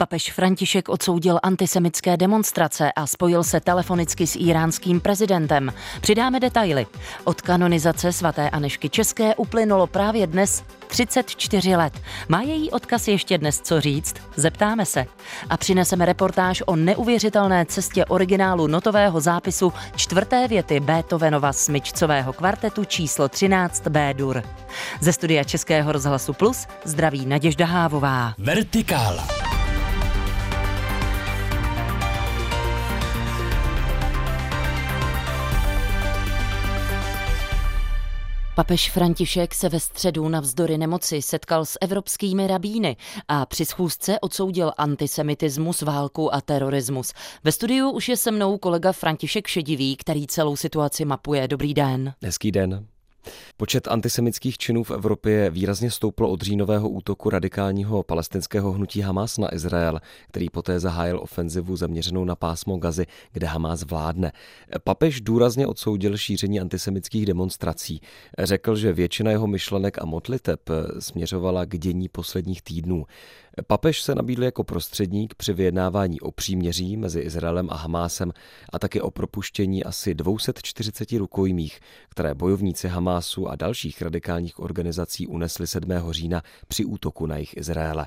Papež František odsoudil antisemické demonstrace a spojil se telefonicky s iránským prezidentem. Přidáme detaily. Od kanonizace svaté Anešky České uplynulo právě dnes 34 let. Má její odkaz ještě dnes co říct? Zeptáme se. A přineseme reportáž o neuvěřitelné cestě originálu notového zápisu čtvrté věty Beethovenova smyčcového kvartetu číslo 13 B-dur. Ze studia Českého rozhlasu Plus zdraví Naděžda Hávová. Vertikála. Papež František se ve středu na vzdory nemoci setkal s evropskými rabíny a při schůzce odsoudil antisemitismus, válku a terorismus. Ve studiu už je se mnou kolega František Šedivý, který celou situaci mapuje. Dobrý den. Hezký den. Počet antisemických činů v Evropě výrazně stoupl od říjnového útoku radikálního palestinského hnutí Hamas na Izrael, který poté zahájil ofenzivu zaměřenou na pásmo Gazy, kde Hamas vládne. Papež důrazně odsoudil šíření antisemických demonstrací. Řekl, že většina jeho myšlenek a modliteb směřovala k dění posledních týdnů. Papež se nabídl jako prostředník při vyjednávání o příměří mezi Izraelem a Hamásem a také o propuštění asi 240 rukojmích, které bojovníci Hamásu a dalších radikálních organizací unesli 7. října při útoku na jich Izraele.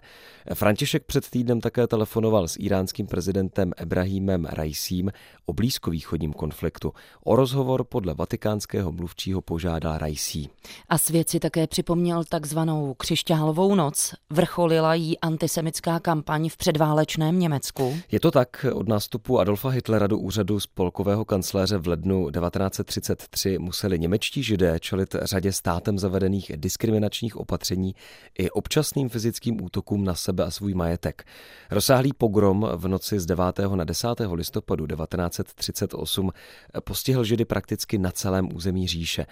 František před týdnem také telefonoval s iránským prezidentem Ebrahimem Raisím o blízkovýchodním konfliktu. O rozhovor podle vatikánského mluvčího požádal Raisí. A svět si také připomněl takzvanou křišťálovou noc. Vrcholila jí antisemická kampaň v předválečném Německu? Je to tak. Od nástupu Adolfa Hitlera do úřadu spolkového kancléře v lednu 1933 museli němečtí židé čelit řadě státem zavedených diskriminačních opatření i občasným fyzickým útokům na sebe a svůj majetek. Rozsáhlý pogrom v noci z 9. na 10. listopadu 1938 postihl židy prakticky na celém území říše.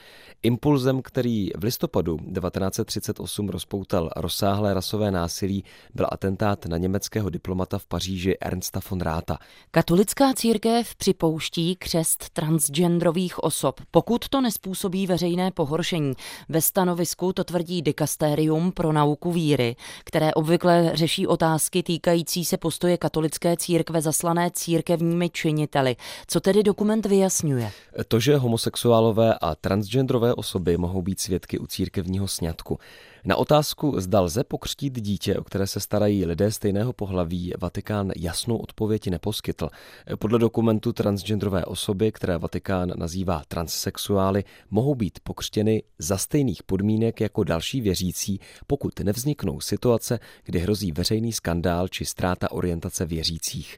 Impulzem, který v listopadu 1938 rozpoutal rozsáhlé rasové násilí, byl atentát na německého diplomata v Paříži Ernsta von Ráta. Katolická církev připouští křest transgenderových osob, pokud to nespůsobí veřejné pohoršení. Ve stanovisku to tvrdí dikastérium pro nauku víry, které obvykle řeší otázky týkající se postoje katolické církve zaslané církevními činiteli. Co tedy dokument vyjasňuje? To, že homosexuálové a transgenderové osoby mohou být svědky u církevního sňatku. Na otázku, zda lze pokřtít dítě, o které se starají lidé stejného pohlaví, Vatikán jasnou odpověď neposkytl. Podle dokumentu transgenderové osoby, které Vatikán nazývá transsexuály, mohou být pokřtěny za stejných podmínek jako další věřící, pokud nevzniknou situace, kdy hrozí veřejný skandál či ztráta orientace věřících.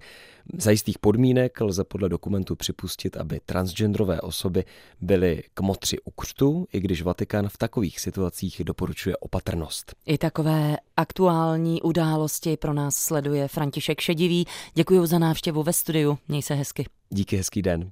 Za jistých podmínek lze podle dokumentu připustit, aby transgenderové osoby byly k motři u křtu, i když Vatikán v takových situacích doporučuje opatrnost. I takové aktuální události pro nás sleduje František Šedivý. Děkuji za návštěvu ve studiu. Měj se hezky. Díky, hezký den.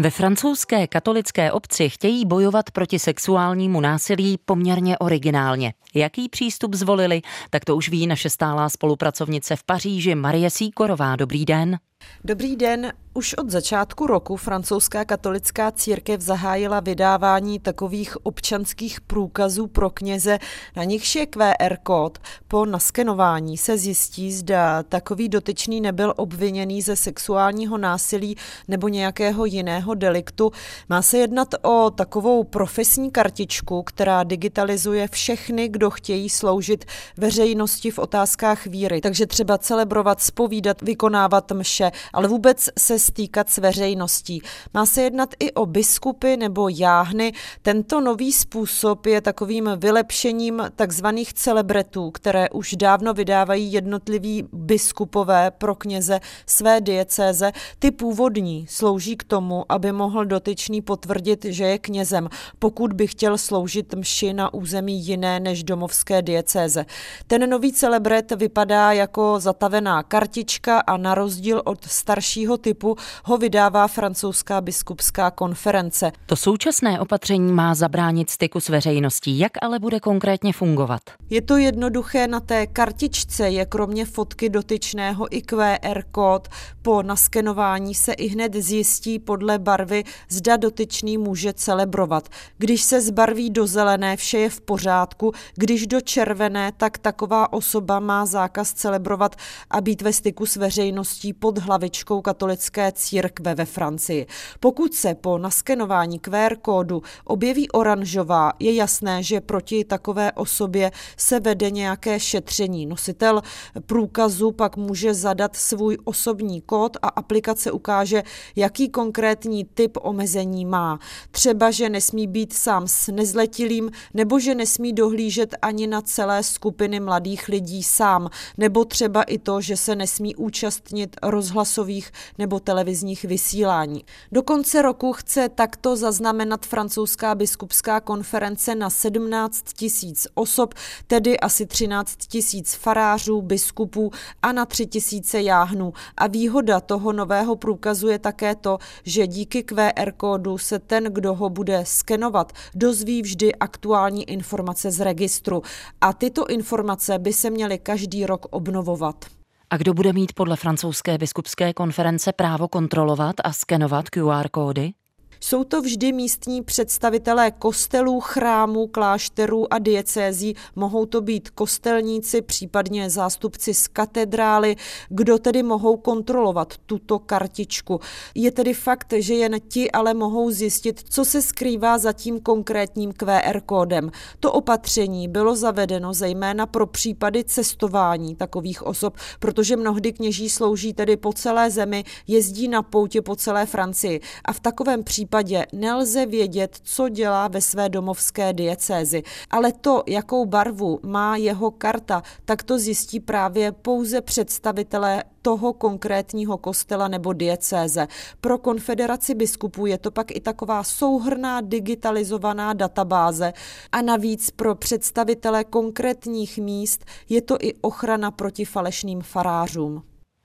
Ve francouzské katolické obci chtějí bojovat proti sexuálnímu násilí poměrně originálně. Jaký přístup zvolili, tak to už ví naše stálá spolupracovnice v Paříži Marie Síkorová. Dobrý den. Dobrý den. Už od začátku roku francouzská katolická církev zahájila vydávání takových občanských průkazů pro kněze, na nichž je QR kód. Po naskenování se zjistí, zda takový dotyčný nebyl obviněný ze sexuálního násilí nebo nějakého jiného deliktu. Má se jednat o takovou profesní kartičku, která digitalizuje všechny, kdo chtějí sloužit veřejnosti v otázkách víry. Takže třeba celebrovat, spovídat, vykonávat mše, ale vůbec se stýkat s veřejností. Má se jednat i o biskupy nebo jáhny. Tento nový způsob je takovým vylepšením takzvaných celebretů, které už dávno vydávají jednotliví biskupové pro kněze své diecéze. Ty původní slouží k tomu, aby mohl dotyčný potvrdit, že je knězem, pokud by chtěl sloužit mši na území jiné než domovské diecéze. Ten nový celebret vypadá jako zatavená kartička a na rozdíl od staršího typu biskupů ho vydává francouzská biskupská konference. To současné opatření má zabránit styku s veřejností. Jak ale bude konkrétně fungovat? Je to jednoduché, na té kartičce je kromě fotky dotyčného i QR kód. Po naskenování se i hned zjistí podle barvy, zda dotyčný může celebrovat. Když se zbarví do zelené, vše je v pořádku, když do červené, tak taková osoba má zákaz celebrovat a být ve styku s veřejností pod hlavičkou katolické církve ve Francii. Pokud se po naskenování QR kódu objeví oranžová, je jasné, že proti takové osobě se vede nějaké šetření. Nositel průkazu pak může zadat svůj osobní kód a aplikace ukáže, jaký konkrétní typ omezení má. Třeba, že nesmí být sám s nezletilým, nebo že nesmí dohlížet ani na celé skupiny mladých lidí sám, nebo třeba i to, že se nesmí účastnit rozhlasových nebo televizních vysílání. Do konce roku chce takto zaznamenat francouzská biskupská konference na 17 tisíc osob, tedy asi 13 tisíc farářů, biskupů a na 3 tisíce jáhnů. A výhoda toho nového průkazu je také to, že díky QR kódu se ten, kdo ho bude skenovat, dozví vždy aktuální informace z registru. A tyto informace by se měly každý rok obnovovat. A kdo bude mít podle francouzské biskupské konference právo kontrolovat a skenovat QR kódy? Jsou to vždy místní představitelé kostelů, chrámů, klášterů a diecézí. Mohou to být kostelníci, případně zástupci z katedrály, kdo tedy mohou kontrolovat tuto kartičku. Je tedy fakt, že jen ti ale mohou zjistit, co se skrývá za tím konkrétním QR kódem. To opatření bylo zavedeno zejména pro případy cestování takových osob, protože mnohdy kněží slouží tedy po celé zemi, jezdí na poutě po celé Francii a v takovém případě případě nelze vědět, co dělá ve své domovské diecézi, ale to, jakou barvu má jeho karta, tak to zjistí právě pouze představitelé toho konkrétního kostela nebo diecéze. Pro konfederaci biskupů je to pak i taková souhrná digitalizovaná databáze a navíc pro představitele konkrétních míst je to i ochrana proti falešným farářům.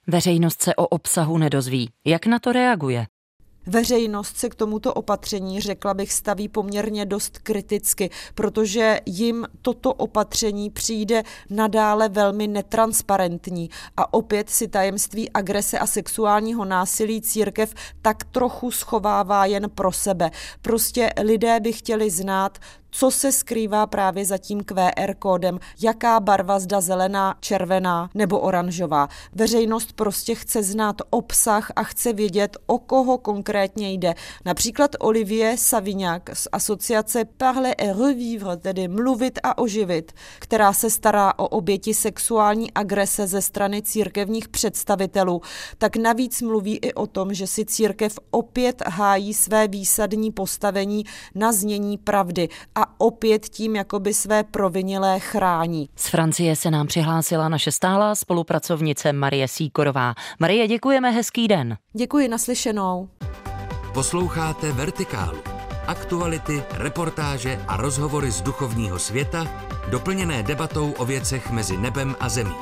Veřejnost se o obsahu nedozví. Jak na to reaguje? Veřejnost se k tomuto opatření, řekla bych, staví poměrně dost kriticky, protože jim toto opatření přijde nadále velmi netransparentní a opět si tajemství agrese a sexuálního násilí církev tak trochu schovává jen pro sebe. Prostě lidé by chtěli znát, co se skrývá právě za tím QR kódem, jaká barva zda zelená, červená nebo oranžová. Veřejnost prostě chce znát obsah a chce vědět, o koho konkrétně jde. Například Olivier Savignac z asociace Parler et Revivre, tedy mluvit a oživit, která se stará o oběti sexuální agrese ze strany církevních představitelů, tak navíc mluví i o tom, že si církev opět hájí své výsadní postavení na znění pravdy a opět tím jakoby své provinilé chrání. Z Francie se nám přihlásila naše stálá spolupracovnice Marie Síkorová. Marie, děkujeme, hezký den. Děkuji, naslyšenou. Posloucháte Vertikálu. Aktuality, reportáže a rozhovory z duchovního světa, doplněné debatou o věcech mezi nebem a zemí.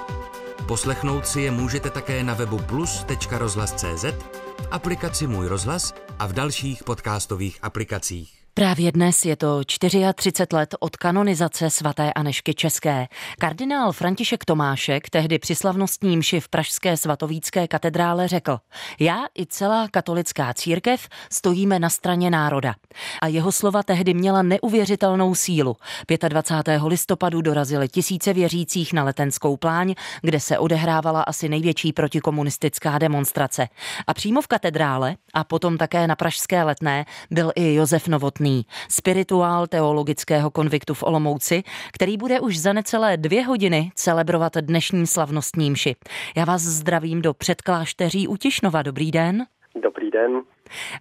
Poslechnout si je můžete také na webu plus.rozhlas.cz, v aplikaci Můj rozhlas a v dalších podcastových aplikacích. Právě dnes je to 34 let od kanonizace svaté Anešky České. Kardinál František Tomášek tehdy při slavnostní mši v Pražské svatovícké katedrále řekl Já i celá katolická církev stojíme na straně národa. A jeho slova tehdy měla neuvěřitelnou sílu. 25. listopadu dorazili tisíce věřících na letenskou pláň, kde se odehrávala asi největší protikomunistická demonstrace. A přímo v katedrále a potom také na Pražské letné byl i Josef Novotný samotný, spirituál teologického konviktu v Olomouci, který bude už za necelé dvě hodiny celebrovat dnešní slavnostní mši. Já vás zdravím do předklášteří u Tišnova. Dobrý den. Dobrý den.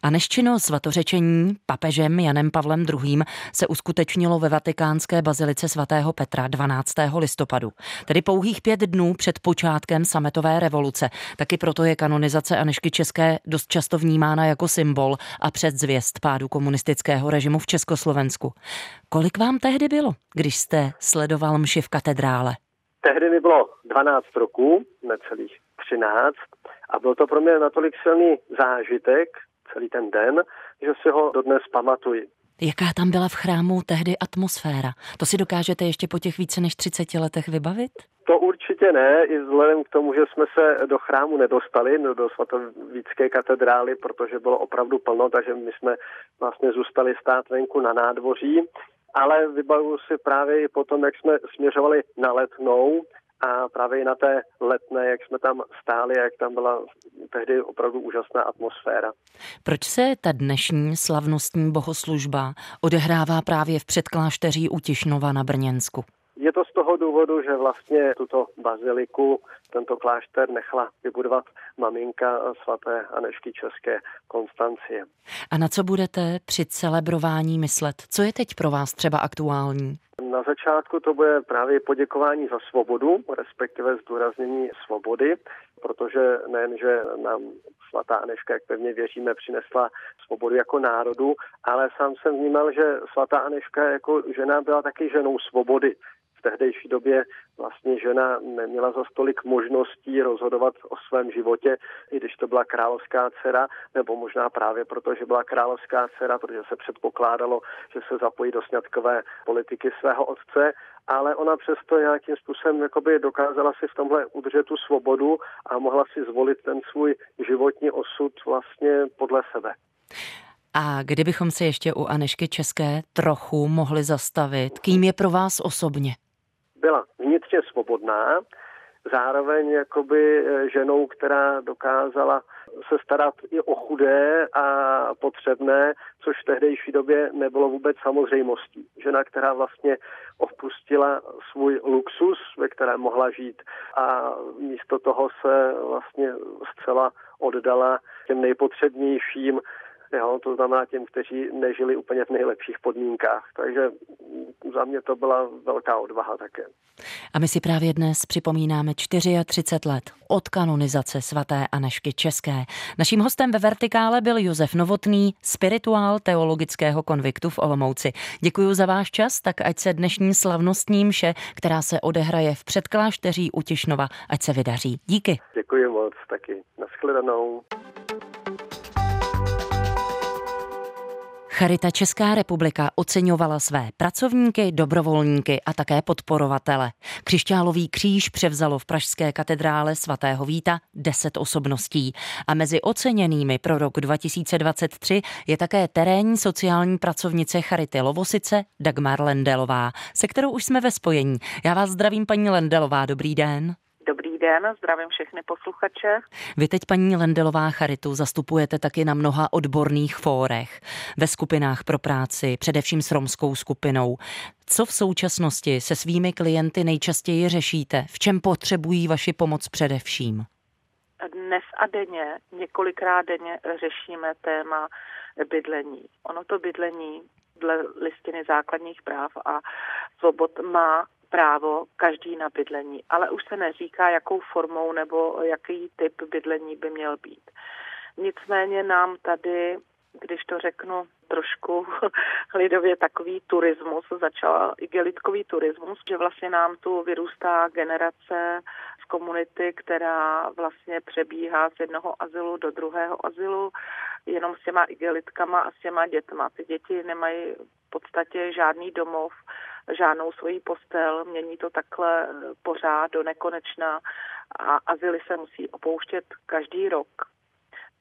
A neščino svatořečení papežem Janem Pavlem II. se uskutečnilo ve vatikánské bazilice svatého Petra 12. listopadu, tedy pouhých pět dnů před počátkem sametové revoluce. Taky proto je kanonizace Anešky České dost často vnímána jako symbol a předzvěst pádu komunistického režimu v Československu. Kolik vám tehdy bylo, když jste sledoval mši v katedrále? Tehdy mi bylo 12 roků, necelých 13 a byl to pro mě natolik silný zážitek, celý ten den, že si ho dodnes pamatuji. Jaká tam byla v chrámu tehdy atmosféra? To si dokážete ještě po těch více než 30 letech vybavit? To určitě ne, i vzhledem k tomu, že jsme se do chrámu nedostali, do svatovícké katedrály, protože bylo opravdu plno, takže my jsme vlastně zůstali stát venku na nádvoří. Ale vybavuju si právě i potom, jak jsme směřovali na letnou, a právě i na té letné, jak jsme tam stáli, jak tam byla tehdy opravdu úžasná atmosféra. Proč se ta dnešní slavnostní bohoslužba odehrává právě v předklášteří u Tišnova na Brněnsku? Je to z toho důvodu, že vlastně tuto baziliku, tento klášter nechala vybudovat maminka svaté Anešky České Konstancie. A na co budete při celebrování myslet? Co je teď pro vás třeba aktuální? Na začátku to bude právě poděkování za svobodu, respektive zdůraznění svobody, protože nejen, že nám svatá Aneška, jak pevně věříme, přinesla svobodu jako národu, ale sám jsem vnímal, že svatá Aneška jako žena byla taky ženou svobody v tehdejší době vlastně žena neměla za stolik možností rozhodovat o svém životě, i když to byla královská dcera, nebo možná právě proto, že byla královská dcera, protože se předpokládalo, že se zapojí do sňatkové politiky svého otce, ale ona přesto nějakým způsobem jakoby dokázala si v tomhle udržet tu svobodu a mohla si zvolit ten svůj životní osud vlastně podle sebe. A kdybychom se ještě u Anešky České trochu mohli zastavit, kým je pro vás osobně? Byla vnitřně svobodná, zároveň jakoby eh, ženou, která dokázala se starat i o chudé a potřebné, což v tehdejší době nebylo vůbec samozřejmostí. Žena, která vlastně opustila svůj luxus, ve kterém mohla žít a místo toho se vlastně zcela oddala těm nejpotřebnějším jo, to znamená těm, kteří nežili úplně v nejlepších podmínkách. Takže za mě to byla velká odvaha také. A my si právě dnes připomínáme 34 let od kanonizace svaté Anešky České. Naším hostem ve Vertikále byl Josef Novotný, spirituál teologického konviktu v Olomouci. Děkuji za váš čas, tak ať se dnešní slavnostní mše, která se odehraje v předklášteří u Tišnova, ať se vydaří. Díky. Děkuji moc taky. Naschledanou. Charita Česká republika oceňovala své pracovníky, dobrovolníky a také podporovatele. Křišťálový kříž převzalo v Pražské katedrále svatého Víta 10 osobností a mezi oceněnými pro rok 2023 je také terénní sociální pracovnice Charity Lovosice Dagmar Lendelová, se kterou už jsme ve spojení. Já vás zdravím, paní Lendelová, dobrý den den, zdravím všechny posluchače. Vy teď, paní Lendelová Charitu, zastupujete taky na mnoha odborných fórech, ve skupinách pro práci, především s romskou skupinou. Co v současnosti se svými klienty nejčastěji řešíte? V čem potřebují vaši pomoc především? Dnes a denně, několikrát denně řešíme téma bydlení. Ono to bydlení dle listiny základních práv a svobod má právo každý na bydlení, ale už se neříká, jakou formou nebo jaký typ bydlení by měl být. Nicméně nám tady, když to řeknu trošku lidově, takový turismus, začal igelitkový turismus, že vlastně nám tu vyrůstá generace z komunity, která vlastně přebíhá z jednoho azylu do druhého azylu, jenom s těma igelitkama a s těma dětma. Ty děti nemají v podstatě žádný domov, žádnou svoji postel, mění to takhle pořád do nekonečna a azyly se musí opouštět každý rok.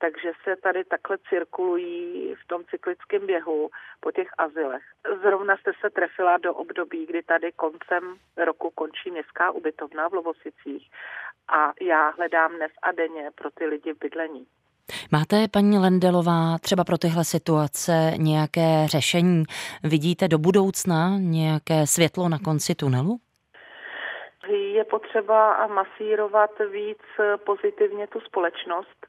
Takže se tady takhle cirkulují v tom cyklickém běhu po těch azylech. Zrovna jste se trefila do období, kdy tady koncem roku končí městská ubytovna v Lovosicích a já hledám dnes a denně pro ty lidi bydlení. Máte, paní Lendelová, třeba pro tyhle situace nějaké řešení? Vidíte do budoucna nějaké světlo na konci tunelu? Je potřeba masírovat víc pozitivně tu společnost,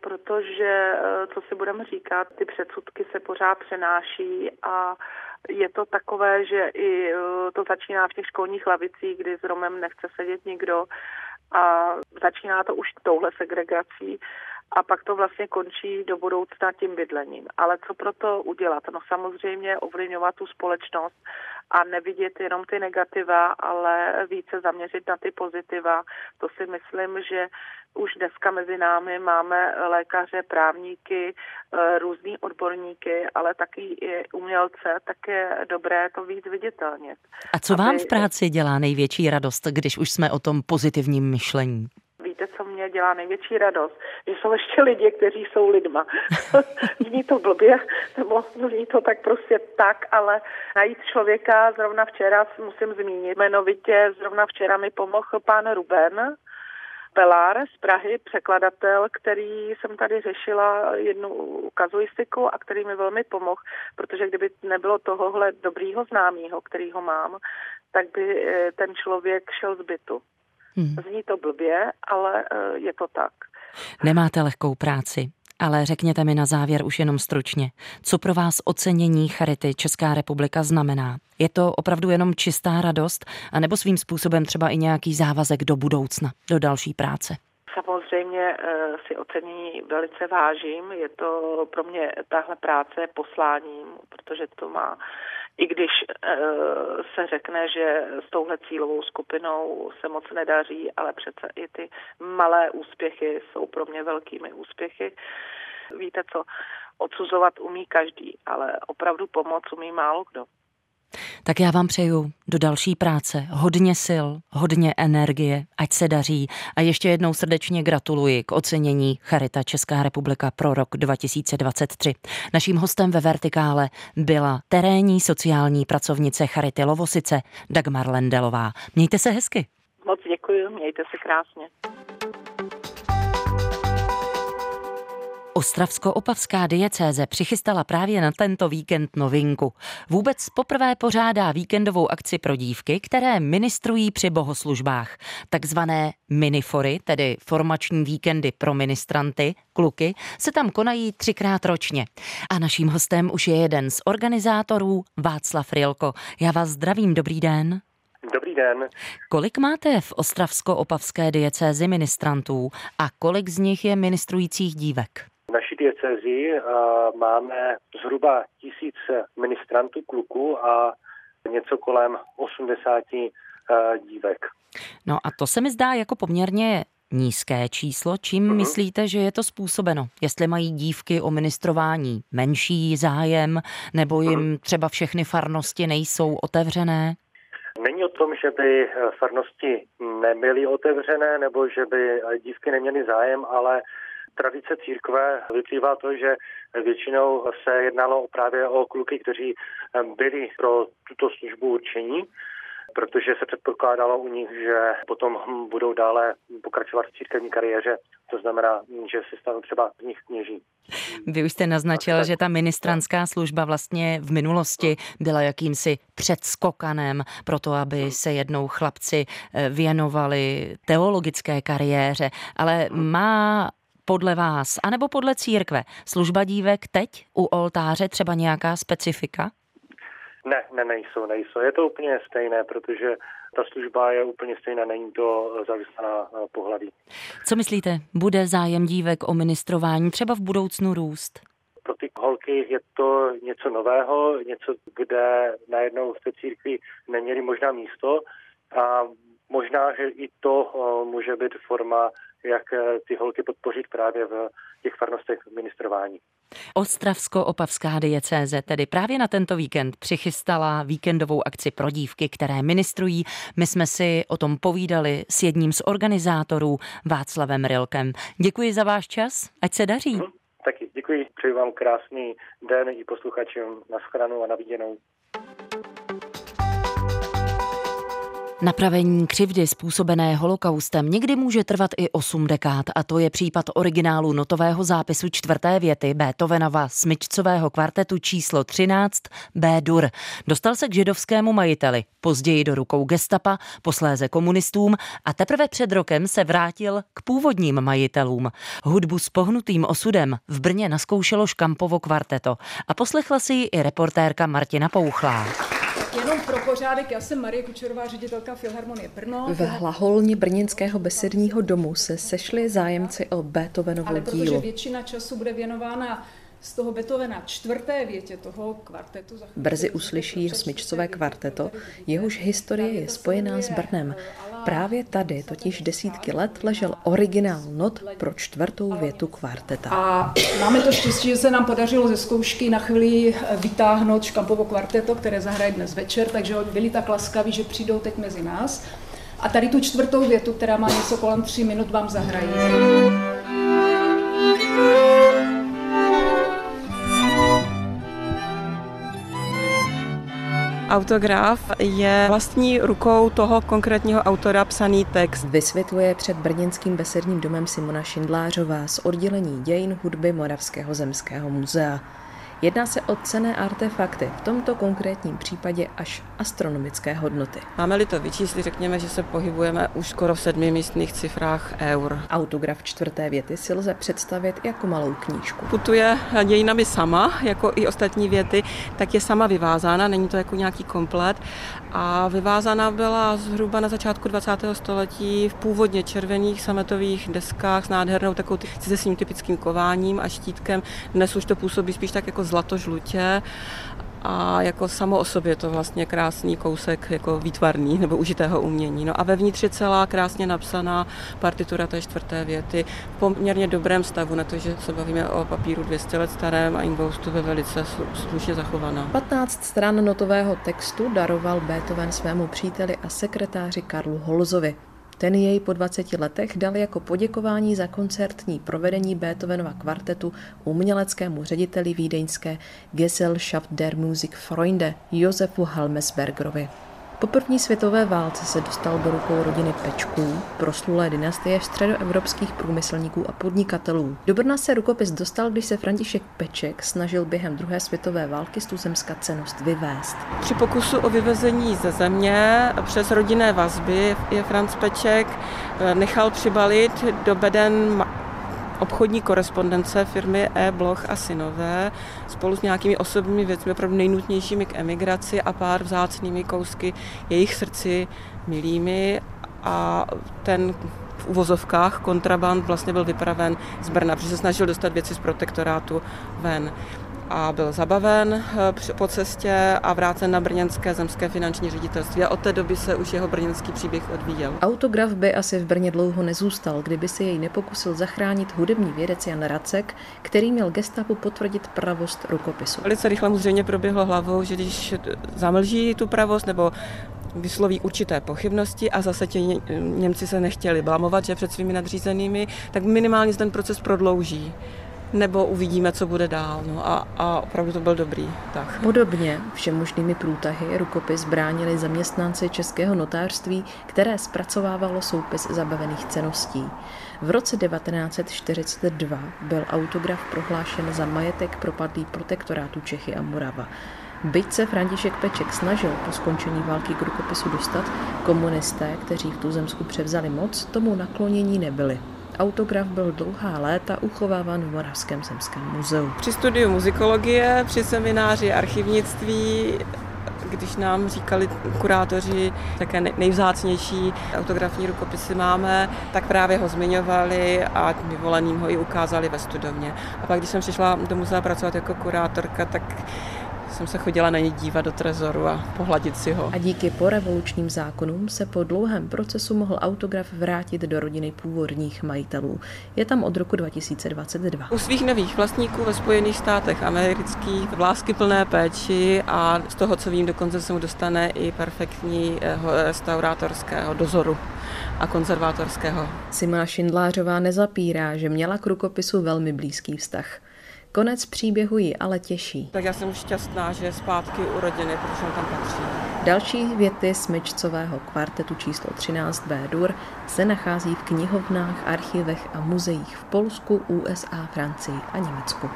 protože, co si budeme říkat, ty předsudky se pořád přenáší a je to takové, že i to začíná v těch školních lavicích, kdy s Romem nechce sedět nikdo a začíná to už touhle segregací a pak to vlastně končí do budoucna tím bydlením. Ale co pro to udělat? No samozřejmě ovlivňovat tu společnost a nevidět jenom ty negativa, ale více zaměřit na ty pozitiva. To si myslím, že už dneska mezi námi máme lékaře, právníky, eh, různý odborníky, ale taky i umělce, tak je dobré to víc viditelně. A co vám v práci dělá největší radost, když už jsme o tom pozitivním myšlení? Víte, co mě dělá největší radost? Že jsou ještě lidi, kteří jsou lidma. zní to blbě, nebo zní to tak prostě tak, ale najít člověka, zrovna včera musím zmínit, jmenovitě zrovna včera mi pomohl pán Ruben, Pelár z Prahy, překladatel, který jsem tady řešila jednu kazuistiku a který mi velmi pomohl, protože kdyby nebylo tohohle dobrýho známého, který ho mám, tak by eh, ten člověk šel z bytu. Hmm. Zní to blbě, ale eh, je to tak. Nemáte lehkou práci. Ale řekněte mi na závěr už jenom stručně, co pro vás ocenění Charity Česká republika znamená? Je to opravdu jenom čistá radost, anebo svým způsobem třeba i nějaký závazek do budoucna, do další práce? Samozřejmě eh, si ocenění velice vážím. Je to pro mě tahle práce posláním, protože to má i když e, se řekne, že s touhle cílovou skupinou se moc nedaří, ale přece i ty malé úspěchy jsou pro mě velkými úspěchy. Víte co, odsuzovat umí každý, ale opravdu pomoc umí málo kdo. Tak já vám přeju do další práce hodně sil, hodně energie, ať se daří a ještě jednou srdečně gratuluji k ocenění Charita Česká republika pro rok 2023. Naším hostem ve Vertikále byla terénní sociální pracovnice Charity Lovosice Dagmar Lendelová. Mějte se hezky. Moc děkuji, mějte se krásně. Ostravsko-opavská diecéze přichystala právě na tento víkend novinku. Vůbec poprvé pořádá víkendovou akci pro dívky, které ministrují při bohoslužbách. Takzvané minifory, tedy formační víkendy pro ministranty, kluky, se tam konají třikrát ročně. A naším hostem už je jeden z organizátorů, Václav Rilko. Já vás zdravím, dobrý den. Dobrý den. Kolik máte v Ostravsko-opavské diecézi ministrantů a kolik z nich je ministrujících dívek? V naší diecezi eh, máme zhruba tisíc ministrantů kluků a něco kolem 80 eh, dívek. No a to se mi zdá jako poměrně nízké číslo. Čím uh-huh. myslíte, že je to způsobeno? Jestli mají dívky o ministrování menší zájem, nebo jim uh-huh. třeba všechny farnosti nejsou otevřené? Není o tom, že by eh, farnosti nebyly otevřené, nebo že by dívky neměly zájem, ale tradice církve vyplývá to, že většinou se jednalo právě o kluky, kteří byli pro tuto službu určení protože se předpokládalo u nich, že potom budou dále pokračovat v církevní kariéře, to znamená, že se stanou třeba z nich kněží. Vy už jste naznačil, že ta ministranská služba vlastně v minulosti byla jakýmsi předskokanem pro to, aby se jednou chlapci eh, věnovali teologické kariéře, ale má podle vás, anebo podle církve, služba dívek teď u oltáře třeba nějaká specifika? Ne, ne, nejsou, nejsou. Je to úplně stejné, protože ta služba je úplně stejná, není to závislá na pohlaví. Co myslíte, bude zájem dívek o ministrování třeba v budoucnu růst? Pro ty holky je to něco nového, něco, kde najednou v té církvi neměli možná místo a možná, že i to může být forma jak eh, ty holky podpořit právě v těch farnostech ministrování. Ostravsko-opavská diecéze tedy právě na tento víkend přichystala víkendovou akci pro dívky, které ministrují. My jsme si o tom povídali s jedním z organizátorů Václavem Rilkem. Děkuji za váš čas, ať se daří. Hmm, taky děkuji, přeji vám krásný den i posluchačům na schranu a na viděnou. Napravení křivdy způsobené holokaustem někdy může trvat i osm dekád a to je případ originálu notového zápisu čtvrté věty Beethovenova smyčcového kvartetu číslo 13 B-dur. Dostal se k židovskému majiteli, později do rukou gestapa, posléze komunistům a teprve před rokem se vrátil k původním majitelům. Hudbu s pohnutým osudem v Brně naskoušelo Škampovo kvarteto a poslechla si ji i reportérka Martina Pouchlá. Jenom pro pořádek, já jsem Marie Kučerová, ředitelka Filharmonie Brno. V hlaholni Brněnského besedního domu se sešli zájemci o Beethovenovu Ale dílo. protože většina času bude věnována z toho Beethovena čtvrté větě toho kvartetu. Brzy uslyší smyčcové kvarteto, jehož historie je spojená s Brnem. Právě tady totiž desítky let ležel originál not pro čtvrtou větu kvarteta. A máme to štěstí, že se nám podařilo ze zkoušky na chvíli vytáhnout Škampovo kvarteto, které zahraje dnes večer, takže oni byli tak laskaví, že přijdou teď mezi nás. A tady tu čtvrtou větu, která má něco kolem tři minut, vám zahrají. Autograf je vlastní rukou toho konkrétního autora psaný text. Vysvětluje před brněnským besedním domem Simona Šindlářová z oddělení dějin hudby Moravského zemského muzea. Jedná se o cené artefakty, v tomto konkrétním případě až astronomické hodnoty. Máme-li to vyčíslit, řekněme, že se pohybujeme už skoro v sedmi místných cifrách eur. Autograf čtvrté věty si lze představit jako malou knížku. Putuje dějinami sama, jako i ostatní věty, tak je sama vyvázána, není to jako nějaký komplet. A vyvázána byla zhruba na začátku 20. století v původně červených sametových deskách s nádhernou takovou se svým typickým kováním a štítkem. Dnes už to působí spíš tak jako zlatožlutě a jako samo o sobě to vlastně krásný kousek jako výtvarný nebo užitého umění. No a vevnitř je celá krásně napsaná partitura té čtvrté věty v poměrně dobrém stavu, na to, že se bavíme o papíru 200 let starém a imboustu ve velice slušně zachovaná. 15 stran notového textu daroval Beethoven svému příteli a sekretáři Karlu Holzovi. Ten jej po 20 letech dal jako poděkování za koncertní provedení Beethovenova kvartetu uměleckému řediteli vídeňské Gesellschaft der Musikfreunde Josefu Halmesbergerovi. Po první světové válce se dostal do rukou rodiny Pečků, proslulé dynastie středoevropských průmyslníků a podnikatelů. Do Brna se rukopis dostal, když se František Peček snažil během druhé světové války z tuzemska cenost vyvést. Při pokusu o vyvezení ze země přes rodinné vazby je Franz Peček nechal přibalit do beden obchodní korespondence firmy E. Bloch a synové spolu s nějakými osobními věcmi, opravdu nejnutnějšími k emigraci a pár vzácnými kousky jejich srdci milými a ten v uvozovkách kontraband vlastně byl vypraven z Brna, protože se snažil dostat věci z protektorátu ven a byl zabaven po cestě a vrácen na brněnské zemské finanční ředitelství a od té doby se už jeho brněnský příběh odvíjel. Autograf by asi v Brně dlouho nezůstal, kdyby si jej nepokusil zachránit hudební vědec Jan Racek, který měl gestapu potvrdit pravost rukopisu. Velice rychle mu zřejmě proběhlo hlavou, že když zamlží tu pravost nebo vysloví určité pochybnosti a zase ti Němci se nechtěli blamovat, že před svými nadřízenými, tak minimálně ten proces prodlouží nebo uvidíme, co bude dál. No a, a opravdu to byl dobrý tak. Podobně všemožnými průtahy rukopis bránili zaměstnanci Českého notářství, které zpracovávalo soupis zabavených ceností. V roce 1942 byl autograf prohlášen za majetek propadlý protektorátu Čechy a Morava. Byť se František Peček snažil po skončení války k rukopisu dostat, komunisté, kteří v Tuzemsku převzali moc, tomu naklonění nebyli. Autograf byl dlouhá léta uchováván v Moravském zemském muzeu. Při studiu muzikologie, při semináři archivnictví, když nám říkali kurátoři, také nejvzácnější autografní rukopisy máme, tak právě ho zmiňovali a vyvoleným ho i ukázali ve studovně. A pak, když jsem přišla do muzea pracovat jako kurátorka, tak jsem se chodila na ně dívat do trezoru a pohladit si ho. A díky porevolučním zákonům se po dlouhém procesu mohl autograf vrátit do rodiny původních majitelů. Je tam od roku 2022. U svých nových vlastníků ve Spojených státech amerických v lásky plné péči a z toho, co vím, dokonce se mu dostane i perfektního restaurátorského dozoru a konzervátorského. Simona Šindlářová nezapírá, že měla k rukopisu velmi blízký vztah. Konec příběhu ji ale těší. Tak já jsem šťastná, že je zpátky u rodiny, protože on tam patří. Další věty smyčcového kvartetu číslo 13 B dur se nachází v knihovnách, archivech a muzeích v Polsku, USA, Francii a Německu.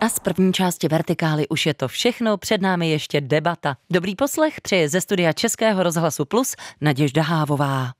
A z první části Vertikály už je to všechno, před námi ještě debata. Dobrý poslech přeje ze studia Českého rozhlasu Plus Naděžda Hávová.